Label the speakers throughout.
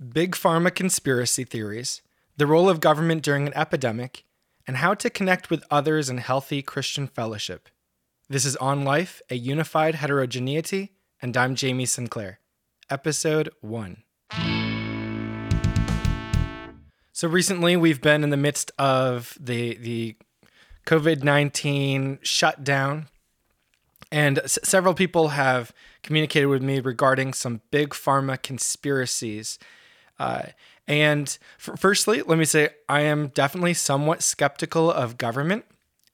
Speaker 1: big pharma conspiracy theories, the role of government during an epidemic, and how to connect with others in healthy Christian fellowship. This is On Life, a Unified Heterogeneity, and I'm Jamie Sinclair. Episode 1. So recently we've been in the midst of the the COVID-19 shutdown and s- several people have communicated with me regarding some big pharma conspiracies. Uh, and f- firstly, let me say I am definitely somewhat skeptical of government,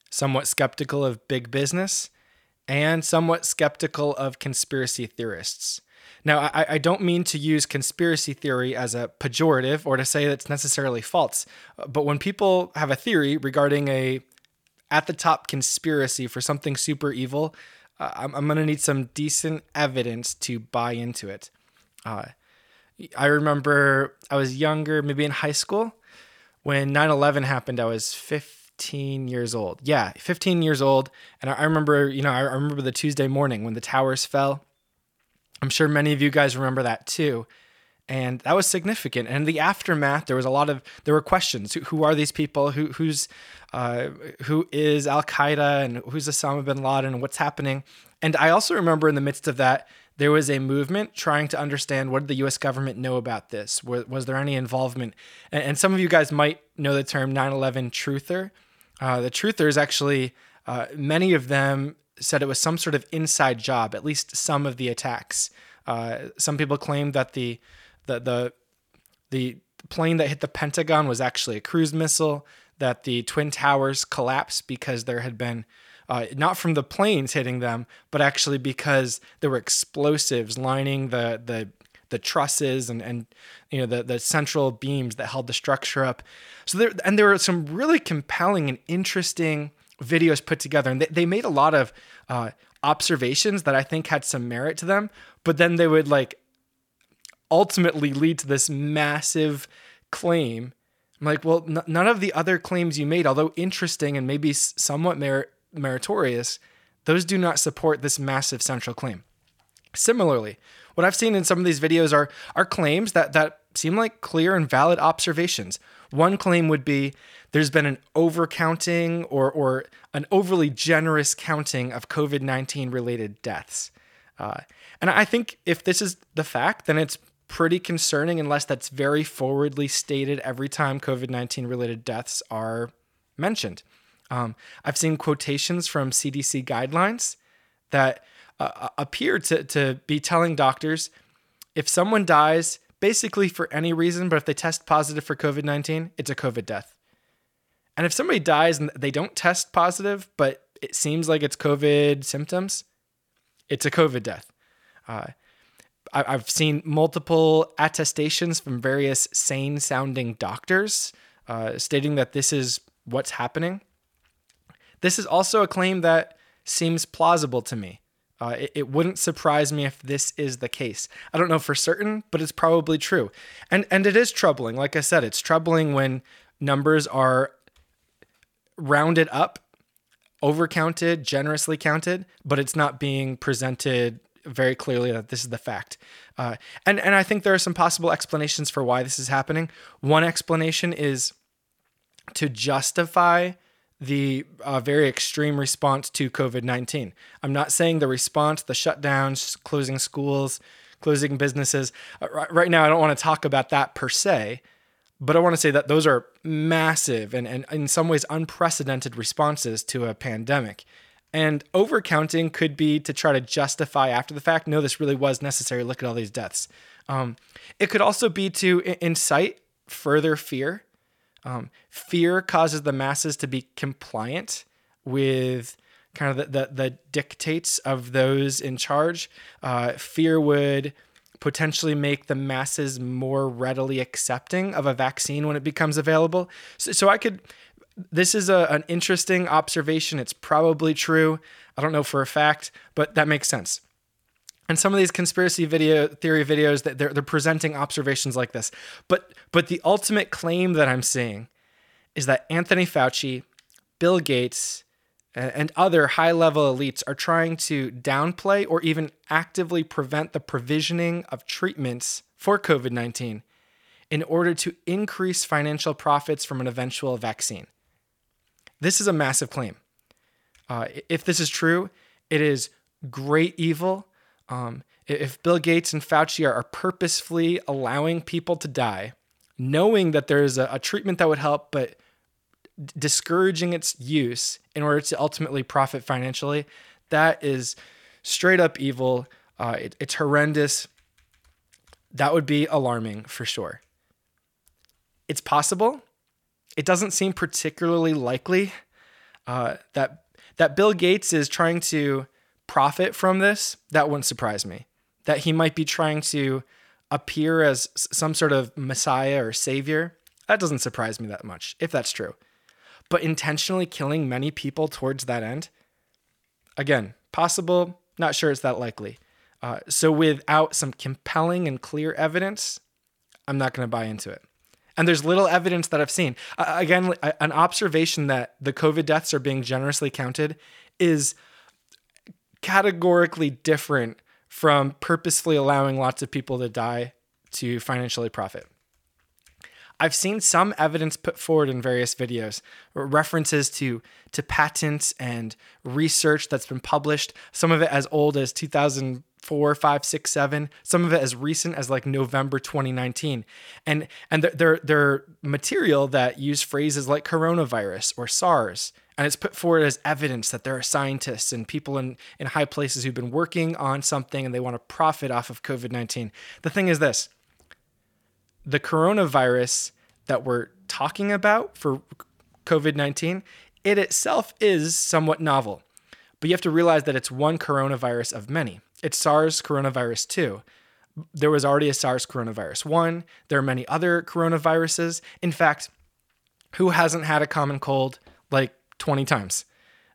Speaker 1: somewhat skeptical of big business, and somewhat skeptical of conspiracy theorists. Now, I, I, don't mean to use conspiracy theory as a pejorative or to say that it's necessarily false, but when people have a theory regarding a at the top conspiracy for something super evil, uh, I'm, I'm going to need some decent evidence to buy into it. Uh, I remember I was younger, maybe in high school, when 9 11 happened. I was 15 years old. Yeah, 15 years old. And I, remember, you know, I remember the Tuesday morning when the towers fell. I'm sure many of you guys remember that too. And that was significant. And the aftermath, there was a lot of there were questions: who, who are these people? Who who's uh, who is Al Qaeda and who's Osama bin Laden and what's happening? And I also remember in the midst of that, there was a movement trying to understand what did the U.S. government know about this? Was, was there any involvement? And, and, some of you guys might know the term 9/11 truther. Uh, the truthers actually, uh, many of them said it was some sort of inside job. At least some of the attacks. Uh, some people claimed that the the the the plane that hit the Pentagon was actually a cruise missile. That the twin towers collapsed because there had been uh, not from the planes hitting them, but actually because there were explosives lining the the the trusses and and you know the the central beams that held the structure up. So there and there were some really compelling and interesting videos put together, and they, they made a lot of uh, observations that I think had some merit to them. But then they would like ultimately lead to this massive claim. I'm like, well, n- none of the other claims you made, although interesting and maybe somewhat merit- meritorious, those do not support this massive central claim. Similarly, what I've seen in some of these videos are are claims that that seem like clear and valid observations. One claim would be there's been an overcounting or or an overly generous counting of COVID-19 related deaths. Uh, and I think if this is the fact, then it's pretty concerning unless that's very forwardly stated every time COVID 19 related deaths are mentioned. Um, I've seen quotations from CDC guidelines that uh, uh, appear to, to be telling doctors if someone dies, basically for any reason, but if they test positive for COVID 19, it's a COVID death. And if somebody dies and they don't test positive, but it seems like it's COVID symptoms, it's a COVID death. Uh, I've seen multiple attestations from various sane sounding doctors uh, stating that this is what's happening. This is also a claim that seems plausible to me. Uh, it, it, wouldn't surprise me if this is the case. I don't know for certain, but it's probably true. And and it is troubling. Like I said, it's troubling when numbers are rounded up, overcounted, generously counted, but it's not being presented very clearly that this is the fact. Uh, and, and I think there are some possible explanations for why this is happening. One explanation is to justify the uh, very extreme response to COVID 19. I'm not saying the response, the shutdowns, closing schools, closing businesses. Uh, right now, I don't want to talk about that per se, but I want to say that those are massive and, and in some ways unprecedented responses to a pandemic. And overcounting could be to try to justify after the fact, no, this really was necessary. Look at all these deaths. Um, it could also be to incite further fear. Um, fear causes the masses to be compliant with kind of the, the, the dictates of those in charge. Uh, fear would potentially make the masses more readily accepting of a vaccine when it becomes available. So, so I could this is a, an interesting observation. It's probably true. I don't know for a fact, but that makes sense. And some of these conspiracy video theory videos that they're, they're presenting observations like this. But but the ultimate claim that I'm seeing is that Anthony Fauci, Bill Gates, and other high level elites are trying to downplay or even actively prevent the provisioning of treatments for COVID 19 in order to increase financial profits from an eventual vaccine. This is a massive claim. Uh, if this is true, it is great evil. Um, if Bill Gates and Fauci are, purposefully allowing people to die, knowing that there is a, a treatment that would help, but discouraging its use in order to ultimately profit financially, that is straight up evil. Uh, it, it's horrendous. That would be alarming for sure. It's possible. It doesn't seem particularly likely uh, that that Bill Gates is trying to profit from this. That wouldn't surprise me. That he might be trying to appear as some sort of messiah or savior. That doesn't surprise me that much, if that's true. But intentionally killing many people towards that end, again, possible, not sure it's that likely. Uh, so, without some compelling and clear evidence, I'm not going to buy into it. And there's little evidence that I've seen. Uh, again, an observation that the COVID deaths are being generously counted is categorically different from purposefully allowing lots of people to die to financially profit. I've seen some evidence put forward in various videos, references to, to patents and research that's been published, some of it as old as 2004, 5, 6, 7, some of it as recent as like November 2019. And, and they're, they're material that use phrases like coronavirus or SARS. And it's put forward as evidence that there are scientists and people in, in high places who've been working on something and they want to profit off of COVID 19. The thing is this the coronavirus that we're talking about for COVID 19, it itself is somewhat novel. But you have to realize that it's one coronavirus of many. It's SARS coronavirus 2. There was already a SARS coronavirus 1. There are many other coronaviruses. In fact, who hasn't had a common cold like 20 times?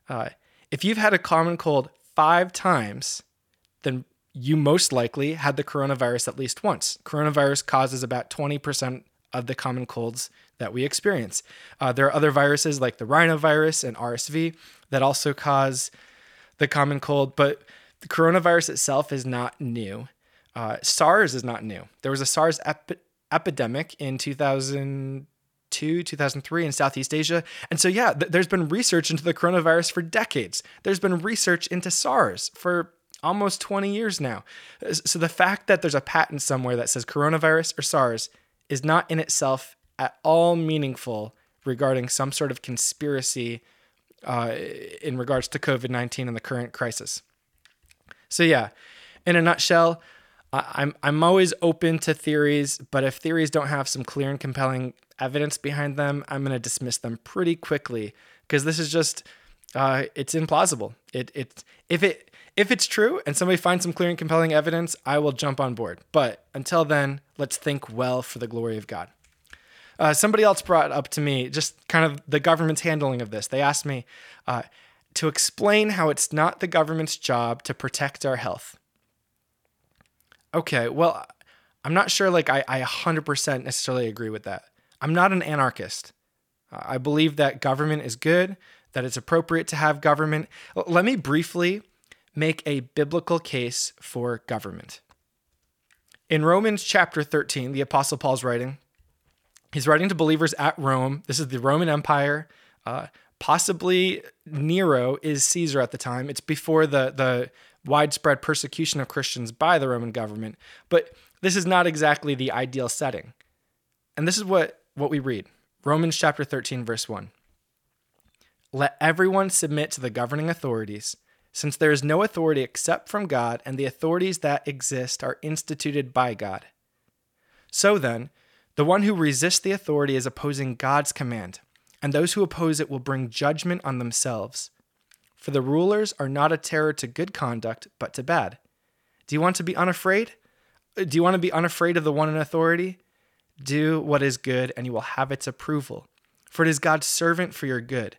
Speaker 1: Uh, if you've had a common cold five times, then you most likely had the coronavirus at least once. Coronavirus causes about 20% of the common colds that we experience. Uh, there are other viruses like the rhinovirus and RSV that also cause the common cold, but the coronavirus itself is not new. Uh, SARS is not new. There was a SARS epi- epidemic in 2002, 2003 in Southeast Asia. And so, yeah, th- there's been research into the coronavirus for decades. There's been research into SARS for almost 20 years now. So the fact that there's a patent somewhere that says coronavirus or SARS is not in itself at all meaningful regarding some sort of conspiracy uh, in regards to COVID 19 and the current crisis. So, yeah, in a nutshell, I'm, I'm always open to theories, but if theories don't have some clear and compelling evidence behind them, I'm going to dismiss them pretty quickly because this is just, uh, it's implausible. It, it, if it, if it's true and somebody finds some clear and compelling evidence, I will jump on board. But until then, let's think well for the glory of God. Uh, somebody else brought up to me just kind of the government's handling of this. They asked me uh, to explain how it's not the government's job to protect our health. Okay, well, I'm not sure like I, I 100% necessarily agree with that. I'm not an anarchist. I believe that government is good, that it's appropriate to have government. Let me briefly make a biblical case for government. In Romans chapter 13, the Apostle Paul's writing. He's writing to believers at Rome. This is the Roman Empire. Uh, possibly Nero is Caesar at the time. It's before the, the widespread persecution of Christians by the Roman government. But this is not exactly the ideal setting. And this is what, what we read Romans chapter 13, verse 1. Let everyone submit to the governing authorities since there is no authority except from God, and the authorities that exist are instituted by God. So then, the one who resists the authority is opposing God's command, and those who oppose it will bring judgment on themselves. For the rulers are not a terror to good conduct, but to bad. Do you want to be unafraid? Do you want to be unafraid of the one in authority? Do what is good, and you will have its approval. For it is God's servant for your good.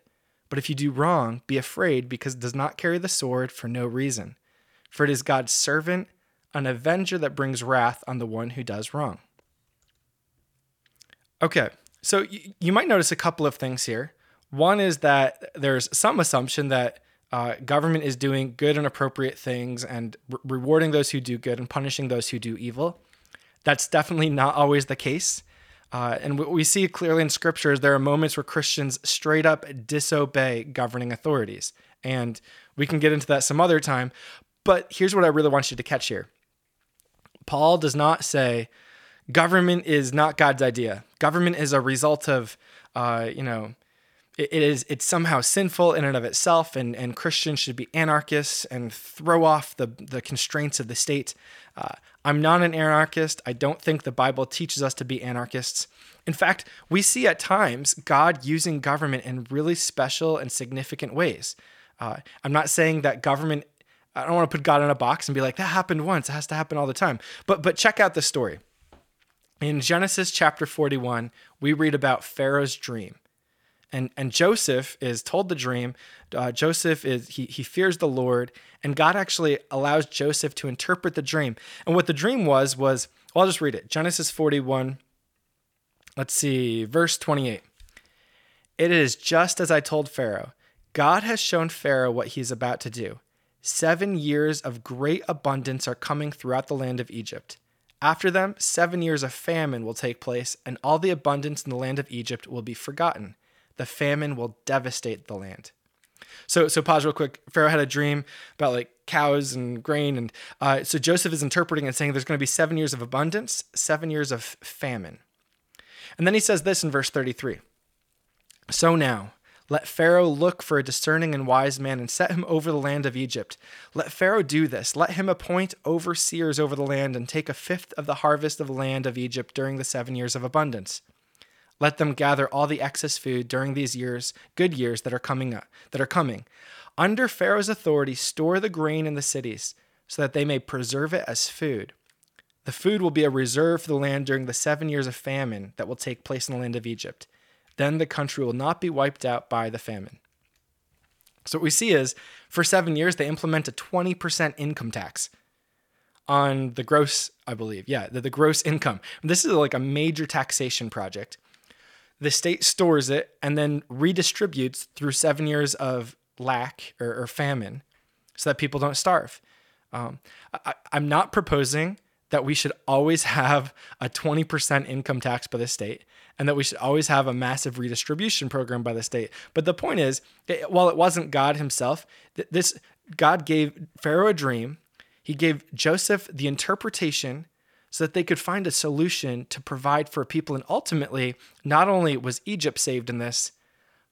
Speaker 1: But if you do wrong, be afraid, because it does not carry the sword for no reason. For it is God's servant, an avenger that brings wrath on the one who does wrong. Okay, so you might notice a couple of things here. One is that there's some assumption that uh, government is doing good and appropriate things and re- rewarding those who do good and punishing those who do evil. That's definitely not always the case. Uh, and what we see clearly in scriptures, there are moments where Christians straight up disobey governing authorities. And we can get into that some other time. But here's what I really want you to catch here Paul does not say government is not God's idea. Government is a result of, uh, you know, it is it's somehow sinful in and of itself, and, and Christians should be anarchists and throw off the, the constraints of the state. Uh, I'm not an anarchist. I don't think the Bible teaches us to be anarchists. In fact, we see at times God using government in really special and significant ways. Uh, I'm not saying that government. I don't want to put God in a box and be like that happened once. It has to happen all the time. But but check out the story. In Genesis chapter 41, we read about Pharaoh's dream. And, and Joseph is told the dream. Uh, Joseph is he, he fears the Lord, and God actually allows Joseph to interpret the dream. And what the dream was was well, I'll just read it. Genesis 41. Let's see, verse 28. It is just as I told Pharaoh. God has shown Pharaoh what he is about to do. Seven years of great abundance are coming throughout the land of Egypt. After them, seven years of famine will take place, and all the abundance in the land of Egypt will be forgotten. The famine will devastate the land. So, so pause real quick. Pharaoh had a dream about like cows and grain, and uh, so Joseph is interpreting and saying there's going to be seven years of abundance, seven years of famine, and then he says this in verse 33. So now, let Pharaoh look for a discerning and wise man and set him over the land of Egypt. Let Pharaoh do this. Let him appoint overseers over the land and take a fifth of the harvest of the land of Egypt during the seven years of abundance. Let them gather all the excess food during these years, good years that are coming up, that are coming. Under Pharaoh's authority, store the grain in the cities so that they may preserve it as food. The food will be a reserve for the land during the seven years of famine that will take place in the land of Egypt. Then the country will not be wiped out by the famine. So, what we see is for seven years, they implement a 20% income tax on the gross, I believe. Yeah, the, the gross income. This is like a major taxation project. The state stores it and then redistributes through seven years of lack or, or famine so that people don't starve. Um, I, I'm not proposing that we should always have a 20% income tax by the state and that we should always have a massive redistribution program by the state. But the point is, while it wasn't God himself, this God gave Pharaoh a dream. He gave Joseph the interpretation so that they could find a solution to provide for people. And ultimately, not only was Egypt saved in this,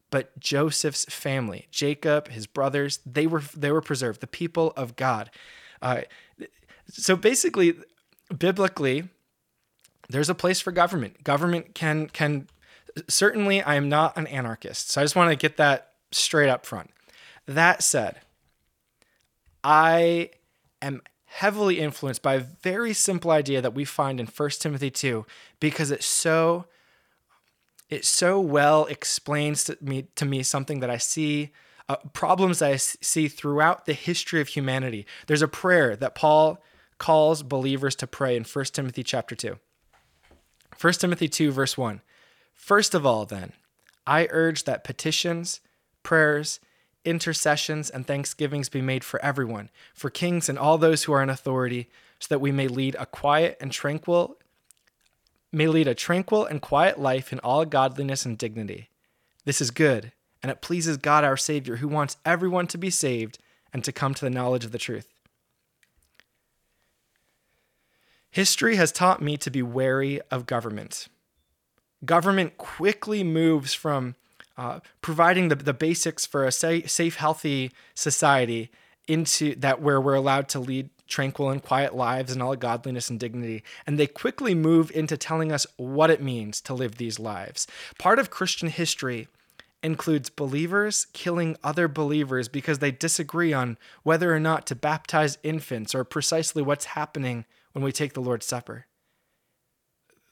Speaker 1: but Joseph's family, Jacob, his brothers, they were they were preserved. The people of God. Uh, so basically, biblically, there's a place for government. Government can can certainly I am not an anarchist. So I just want to get that straight up front. That said, I am heavily influenced by a very simple idea that we find in 1 Timothy 2 because it so it so well explains to me to me something that I see uh, problems that I see throughout the history of humanity. There's a prayer that Paul calls believers to pray in 1 Timothy chapter 2. 1 Timothy 2 verse 1. First of all then, I urge that petitions, prayers, intercessions and thanksgivings be made for everyone, for kings and all those who are in authority, so that we may lead a quiet and tranquil may lead a tranquil and quiet life in all godliness and dignity. This is good, and it pleases God our Savior, who wants everyone to be saved and to come to the knowledge of the truth. History has taught me to be wary of government. Government quickly moves from uh, providing the, the basics for a safe, safe, healthy society into that where we're allowed to lead tranquil and quiet lives in all godliness and dignity. And they quickly move into telling us what it means to live these lives. Part of Christian history includes believers killing other believers because they disagree on whether or not to baptize infants or precisely what's happening when we take the Lord's Supper.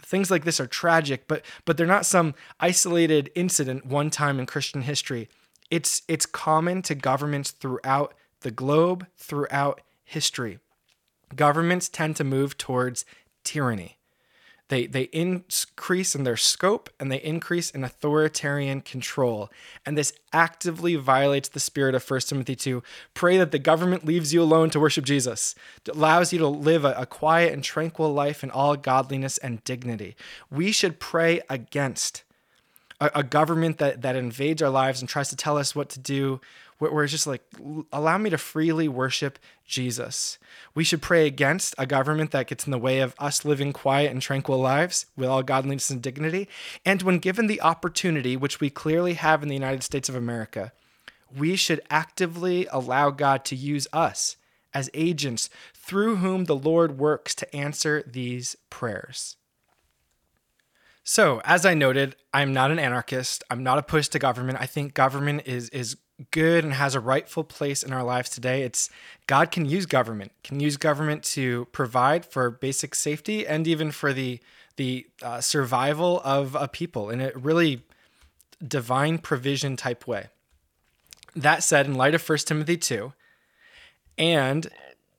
Speaker 1: Things like this are tragic, but but they're not some isolated incident one time in Christian history. It's it's common to governments throughout the globe, throughout history. Governments tend to move towards tyranny. They, they increase in their scope and they increase in authoritarian control. And this actively violates the spirit of 1 Timothy 2. Pray that the government leaves you alone to worship Jesus, it allows you to live a, a quiet and tranquil life in all godliness and dignity. We should pray against a, government that, that invades our lives and tries to tell us what to do where it's just like, allow me to freely worship Jesus. We should pray against a government that gets in the way of us living quiet and tranquil lives with all godliness and dignity. And when given the opportunity, which we clearly have in the United States of America, we should actively allow God to use us as agents through whom the Lord works to answer these prayers. So, as I noted, I'm not an anarchist. I'm not opposed to government. I think government is is good and has a rightful place in our lives today. It's God can use government, can use government to provide for basic safety and even for the the uh, survival of a people in a really divine provision type way. That said, in light of 1 Timothy 2, and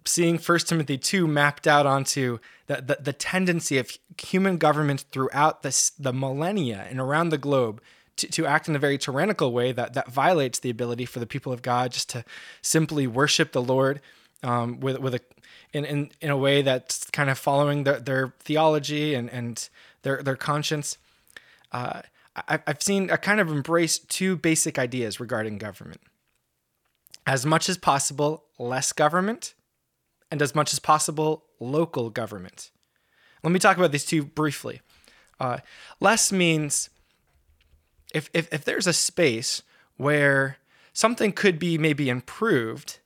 Speaker 1: seeing 1 Timothy 2 mapped out onto the, the, the tendency of human governments throughout this, the millennia and around the globe to, to act in a very tyrannical way that, that violates the ability for the people of God just to simply worship the Lord um, with, with a, in, in, in a way that's kind of following their, their theology and, and their, their conscience. Uh, I, I've seen a kind of embrace two basic ideas regarding government. As much as possible, less government, and as much as possible, local government. Let me talk about these two briefly. Uh, less means if, if, if there's a space where something could be maybe improved,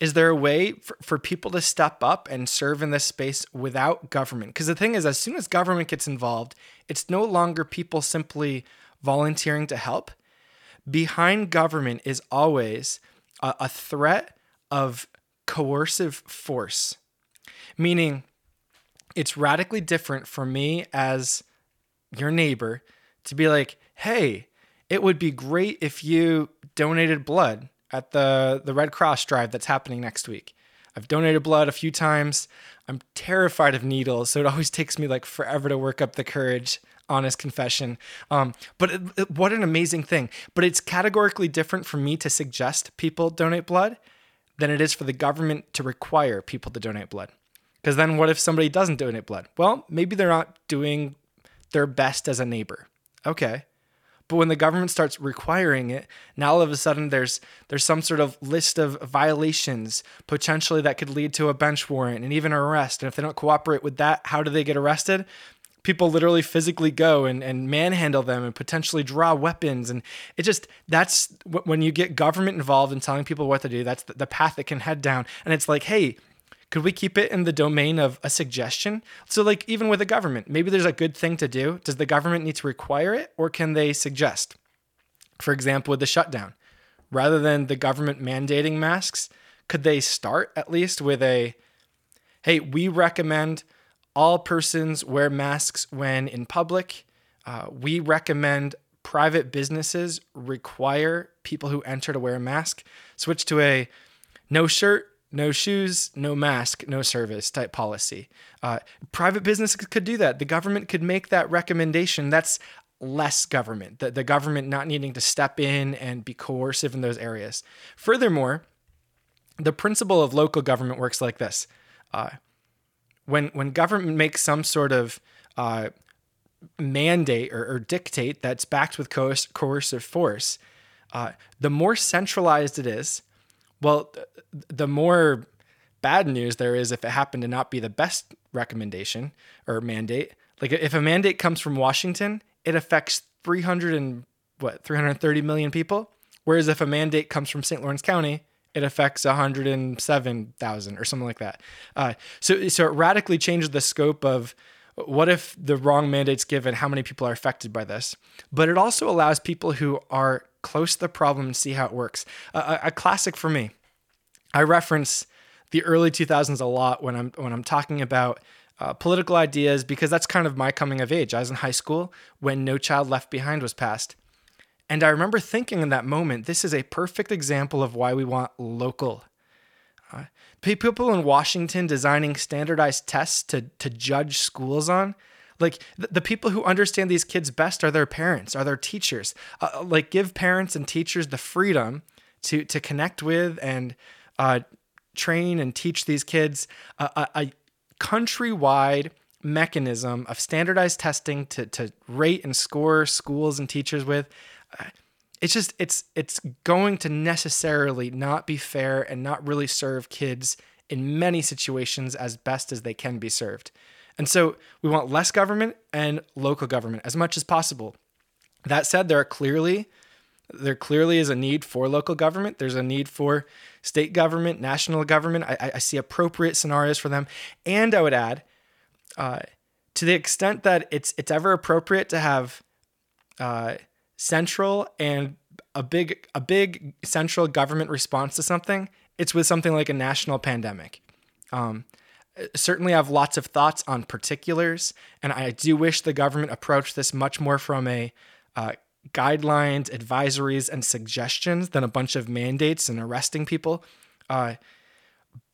Speaker 1: is there a way for, for people to step up and serve in this space without government? Because the thing is, as soon as government gets involved, it's no longer people simply volunteering to help. Behind government is always a, a threat of coercive force, meaning it's radically different for me as your neighbor to be like, hey, it would be great if you donated blood at the, the Red Cross drive that's happening next week. I've donated blood a few times. I'm terrified of needles, so it always takes me like forever to work up the courage. Honest confession. Um, but it, it, what an amazing thing. But it's categorically different for me to suggest people donate blood than it is for the government to require people to donate blood. Because then what if somebody doesn't donate blood? Well, maybe they're not doing their best as a neighbor. Okay. But when the government starts requiring it, now all of a sudden there's there's some sort of list of violations potentially that could lead to a bench warrant and even arrest. And if they don't cooperate with that, how do they get arrested? People literally physically go and, and manhandle them and potentially draw weapons. And it just, that's when you get government involved in telling people what to do, that's the, the path it can head down. And it's like, hey, could we keep it in the domain of a suggestion? So, like, even with the government, maybe there's a good thing to do. Does the government need to require it or can they suggest? For example, with the shutdown, rather than the government mandating masks, could they start at least with a hey, we recommend all persons wear masks when in public. Uh, we recommend private businesses require people who enter to wear a mask. Switch to a no shirt, no shoes, no mask, no service type policy. Uh, private business could do that. The government could make that recommendation. That's less government, the, the government not needing to step in and be coercive in those areas. Furthermore, the principle of local government works like this. Uh, when, when government makes some sort of uh, mandate or, or, dictate that's backed with coercive force, uh, the more centralized it is, well, the more bad news there is if it happened to not be the best recommendation or mandate. Like if a mandate comes from Washington, it affects 300 and what 330 million people, whereas if a mandate comes from St. Lawrence County, it affects 107,000 or something like that. Uh, so so it radically changes the scope of what if the wrong mandate's given, how many people are affected by this? But it also allows people who are close to the problem and see how it works. A, a classic for me, I reference the early 2000s a lot when I'm when I'm talking about uh, political ideas because that's kind of my coming of age. I was in high school when No Child Left Behind was passed. And I remember thinking in that moment, this is a perfect example of why we want local. Uh, people in Washington designing standardized tests to, to judge schools on, Like the, people who understand these kids best are their parents, are their teachers. Uh, uh, like give parents and teachers the freedom to to connect with and uh, train and teach these kids a, a, a countrywide mechanism of standardized testing to to rate and score schools and teachers with. It's just it's it's going to necessarily not be fair and not really serve kids in many situations as best as they can be served. And so we want less government and local government as much as possible. That said, there are clearly there clearly is a need for local government. There's a need for state government, national government. I, I see appropriate scenarios for them. And I would add, uh, to the extent that it's it's ever appropriate to have uh, central and a big a big central government response to something, it's with something like a national pandemic. Um, certainly, I have lots of thoughts on particulars, and I do wish the government approached this much more from a uh, guidelines, advisories, and suggestions than a bunch of mandates and arresting people. Uh,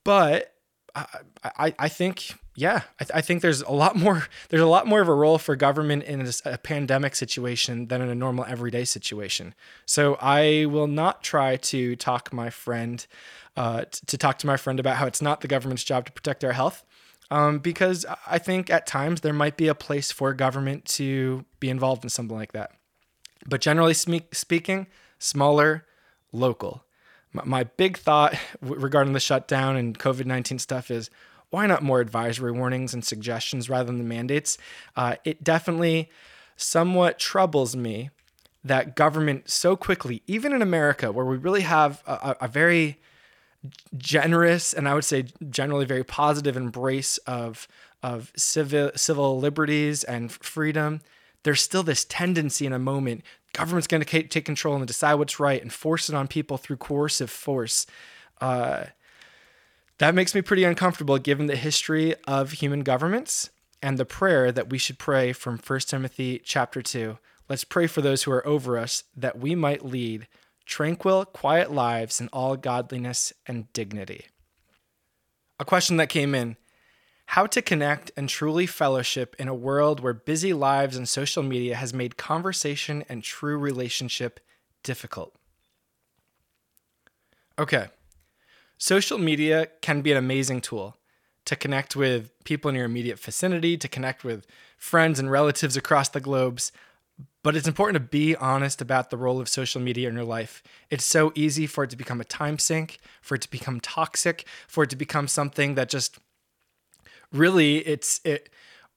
Speaker 1: but I, I, think yeah, I, th- I, think there's a lot more. There's a lot more of a role for government in a, a, pandemic situation than in a normal everyday situation. So I will not try to talk my friend, uh, t- to talk to my friend about how it's not the government's job to protect our health, um, because I think at times there might be a place for government to be involved in something like that. But generally speaking, smaller, local. My, big thought regarding the shutdown and COVID nineteen stuff is why not more advisory warnings and suggestions rather than the mandates? Uh, it definitely somewhat troubles me that government so quickly, even in America, where we really have a, a very generous and I would say generally very positive embrace of of civil civil liberties and freedom, there's still this tendency in a moment government's going to take control and decide what's right and force it on people through coercive force. Uh, that makes me pretty uncomfortable given the history of human governments and the prayer that we should pray from 1 Timothy chapter 2. Let's pray for those who are over us that we might lead tranquil, quiet lives in all godliness and dignity. A question that came in How to connect and truly fellowship in a world where busy lives and social media has made conversation and true relationship difficult. Okay. Social media can be an amazing tool to connect with people in your immediate vicinity, to connect with friends and relatives across the globes. But it's important to be honest about the role of social media in your life. It's so easy for it to become a time sink, for it to become toxic, for it to become something that just really it's it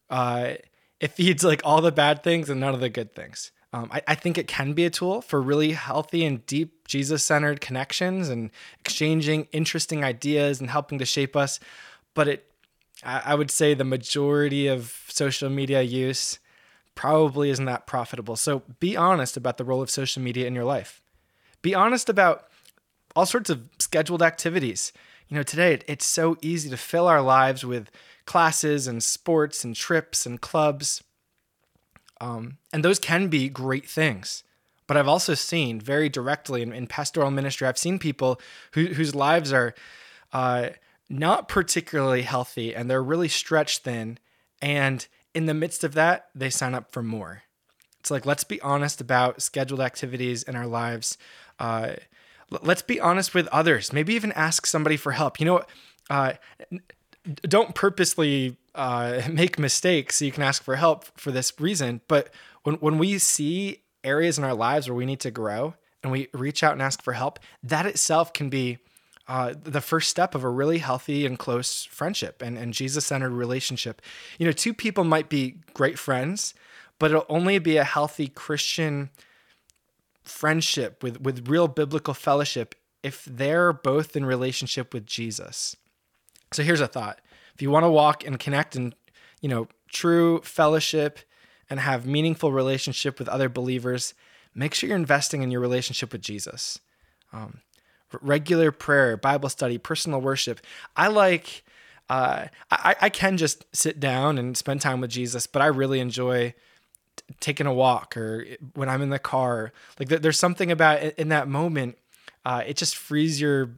Speaker 1: uh, it feeds like all the bad things and none of the good things. Um, I, I, think it can be a tool for really healthy and deep Jesus centered connections and exchanging interesting ideas and helping to shape us. But it, I, I would say the majority of social media use probably isn't that profitable. So be honest about the role of social media in your life. Be honest about all sorts of scheduled activities. You know, today it's so easy to fill our lives with classes and sports and trips and clubs. Um, and those can be great things. But I've also seen very directly in, in pastoral ministry, I've seen people who, whose lives are uh, not particularly healthy and they're really stretched thin. And in the midst of that, they sign up for more. It's like, let's be honest about scheduled activities in our lives. Uh, let's be honest with others. Maybe even ask somebody for help. You know, uh, don't purposely uh, make mistakes so you can ask for help for this reason. But when, when we see areas in our lives where we need to grow and we reach out and ask for help, that itself can be uh, the first step of a really healthy and close friendship and, and Jesus centered relationship. You know, two people might be great friends, but it'll only be a healthy Christian friendship with, with real biblical fellowship if they're both in relationship with Jesus. So here's a thought. If you want to walk and connect in, you know, true fellowship and have meaningful relationship with other believers, make sure you're investing in your relationship with Jesus. Um, regular prayer, Bible study, personal worship. I like. Uh, I, I can just sit down and spend time with Jesus, but I really enjoy taking a walk or when I'm in the car. Like there's something about it in that moment. Uh, it just frees your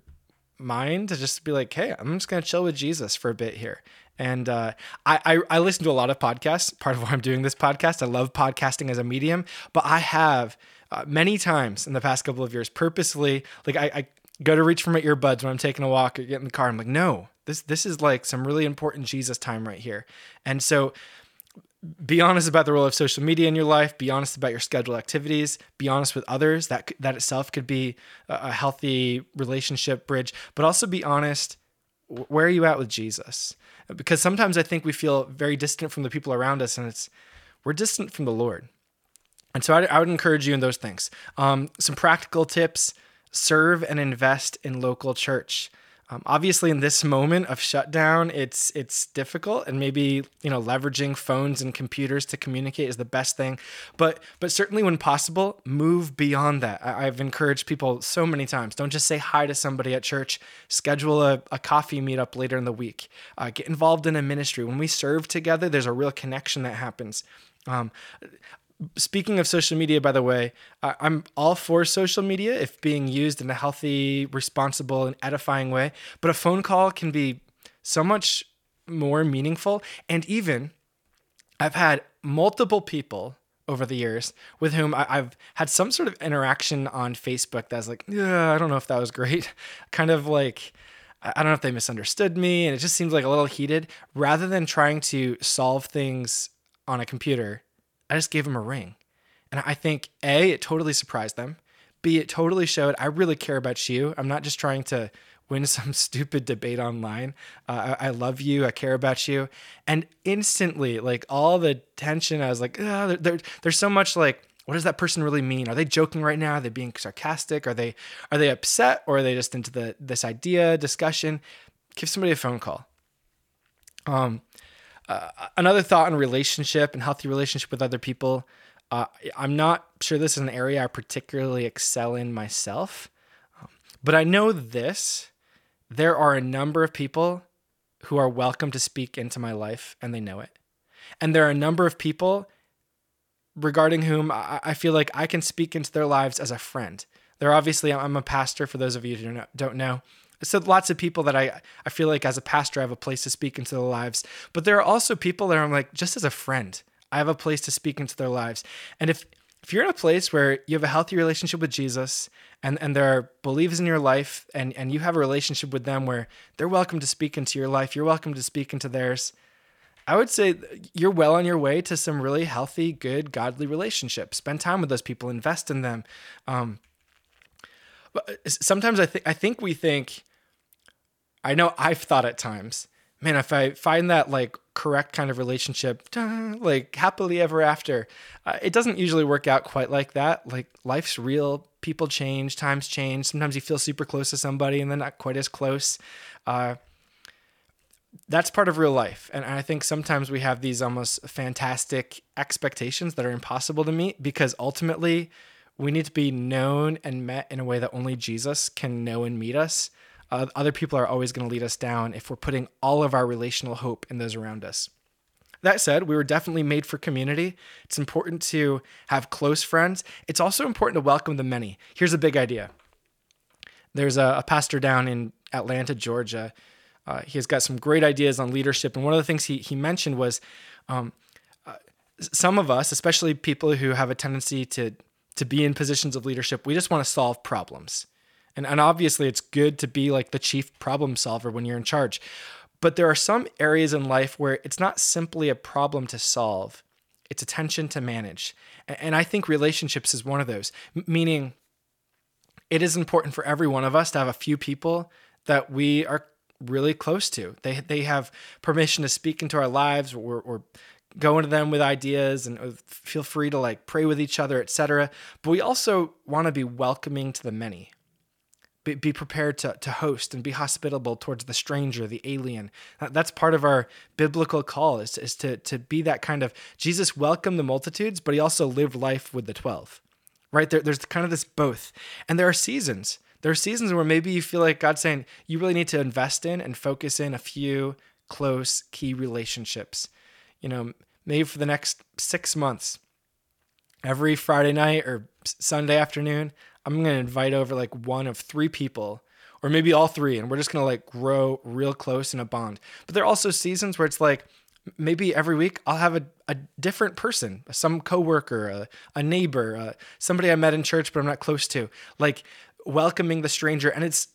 Speaker 1: mind to just be like, hey, I'm just gonna chill with Jesus for a bit here. And uh, I, I, I listen to a lot of podcasts. Part of why I'm doing this podcast, I love podcasting as a medium. But I have uh, many times in the past couple of years purposely, like I, I go to reach for my earbuds when I'm taking a walk or get in the car. I'm like, no, this this is like some really important Jesus time right here. And so be honest about the role of social media in your life be honest about your scheduled activities be honest with others that that itself could be a healthy relationship bridge but also be honest where are you at with jesus? Because sometimes i think we feel very distant from the people around us and it's we're distant from the lord. And so i, I would encourage you in those things. Um, some practical tips serve and invest in local church um, obviously, in this moment of shutdown, it's it's difficult, and maybe you know leveraging phones and computers to communicate is the best thing. But but certainly, when possible, move beyond that. I, have encouraged people so many times: don't just say hi to somebody at church. Schedule a, a coffee meetup later in the week. Uh, get involved in a ministry. When we serve together, there's a real connection that happens. Um, speaking of social media, by the way, I'm all for social media if being used in a healthy, responsible, and edifying way. But a phone call can be so much more meaningful. And even I've had multiple people over the years with whom I, have had some sort of interaction on Facebook that's like, yeah, I don't know if that was great. kind of like, I don't know if they misunderstood me. And it just seems like a little heated rather than trying to solve things on a computer I just gave him a ring. And I think A, it totally surprised them. B, it totally showed I really care about you. I'm not just trying to win some stupid debate online. Uh, I, I, love you. I care about you. And instantly, like all the tension, I was like, oh, there, there's so much like, what does that person really mean? Are they joking right now? Are they being sarcastic? Are they are they upset or are they just into the this idea discussion? Give somebody a phone call. Um, uh, another thought on relationship and healthy relationship with other people. Uh, I'm not sure this is an area I particularly excel in myself, um, but I know this. There are a number of people who are welcome to speak into my life and they know it. And there are a number of people regarding whom I, I feel like I can speak into their lives as a friend. They're obviously, I'm a pastor for those of you who don't know so lots of people that I I feel like as a pastor I have a place to speak into their lives. But there are also people that I'm like just as a friend, I have a place to speak into their lives. And if if you're in a place where you have a healthy relationship with Jesus and, and there are believers in your life and, and you have a relationship with them where they're welcome to speak into your life, you're welcome to speak into theirs. I would say you're well on your way to some really healthy, good, godly relationships. Spend time with those people, invest in them. Um, but sometimes I think I think we think I know I've thought at times, man, if I find that like correct kind of relationship, like happily ever after, uh, it doesn't usually work out quite like that. Like life's real, people change, times change. Sometimes you feel super close to somebody and then not quite as close. Uh, that's part of real life. And I think sometimes we have these almost fantastic expectations that are impossible to meet because ultimately we need to be known and met in a way that only Jesus can know and meet us uh, other people are always going to lead us down if we're putting all of our relational hope in those around us. That said, we were definitely made for community. It's important to have close friends. It's also important to welcome the many. Here's a big idea there's a, a pastor down in Atlanta, Georgia. Uh, he has got some great ideas on leadership. And one of the things he, he mentioned was um, uh, some of us, especially people who have a tendency to, to be in positions of leadership, we just want to solve problems. And, and obviously, it's good to be like the chief problem solver when you're in charge. But there are some areas in life where it's not simply a problem to solve, it's a tension to manage. And I think relationships is one of those, meaning it is important for every one of us to have a few people that we are really close to. They, they have permission to speak into our lives or, or go into them with ideas and uh, feel free to like pray with each other, etc. But we also want to be welcoming to the many be, be prepared to, to host and be hospitable towards the stranger, the alien. That's part of our biblical call is, is to, to be that kind of Jesus welcomed the multitudes, but he also lived life with the 12, right? There, there's kind of this both. And there are seasons. There are seasons where maybe you feel like God's saying you really need to invest in and focus in a few close key relationships. You know, maybe for the next six months, every Friday night or Sunday afternoon, I'm going to invite over like one of three people or maybe all three, and we're just gonna like grow real close in a bond. But there are also seasons where it's like maybe every week I'll have a, a different person, some coworker, a, a neighbor, uh, somebody I met in church but I'm not close to, like welcoming the stranger. And it's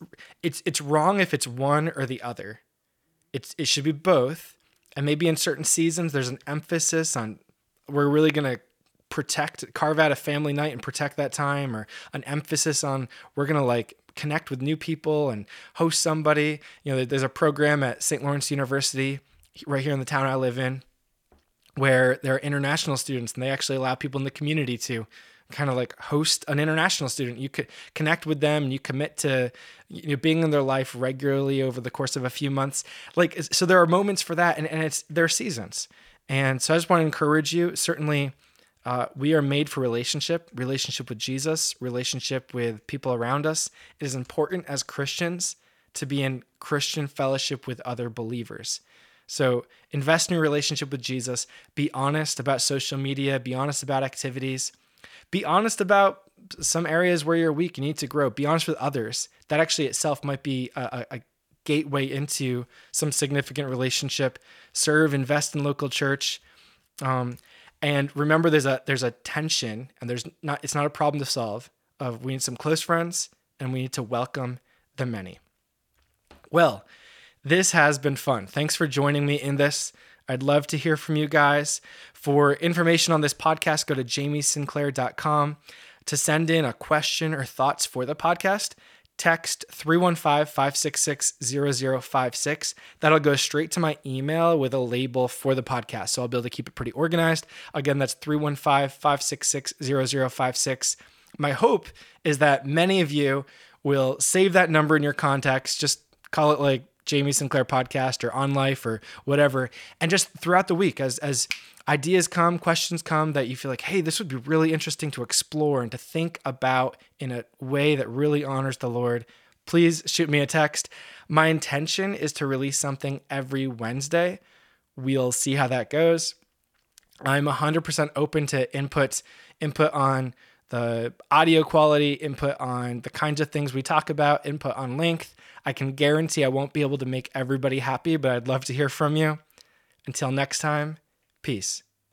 Speaker 1: it's it's wrong if it's one or the other. It's it should be both. And maybe in certain seasons there's an emphasis on we're really gonna protect carve out a family night and protect that time or an emphasis on we're going to like connect with new people and host somebody. You know there's a program at st lawrence university right here in the town i live in where there are international students and they actually allow people in the community to kind of like host an international student. You could connect with them and you commit to you know being in their life regularly over the course of a few months. Like so there are moments for that and, and it's there are seasons. And so i just want to encourage you certainly uh, we are made for relationship, relationship with Jesus, relationship with people around us. It is important as Christians to be in Christian fellowship with other believers. So invest in your relationship with Jesus. Be honest about social media. Be honest about activities. Be honest about some areas where you're weak. You need to grow. Be honest with others. That actually itself might be a, a gateway into some significant relationship. Serve, invest in local church. Um, and remember, there's a there's a tension, and there's not it's not a problem to solve. Of we need some close friends, and we need to welcome the many. Well, this has been fun. Thanks for joining me in this. I'd love to hear from you guys. For information on this podcast, go to jamiesinclair.com. To send in a question or thoughts for the podcast, text 315 566 0056. That'll go straight to my email with a label for the podcast. So I'll be able to keep it pretty organized. Again, that's 315 566 0056. My hope is that many of you will save that number in your contacts. Just call it like Jamie Sinclair podcast or on life or whatever. And just throughout the week, as as ideas come, questions come that you feel like, hey, this would be really interesting to explore and to think about in a way that really honors the Lord, please shoot me a text. My intention is to release something every Wednesday. We'll see how that goes. I'm 100% open to input input on the audio quality, input on the kinds of things we talk about, input on length. I can guarantee I won't be able to make everybody happy, but I'd love to hear from you. Until next time, peace.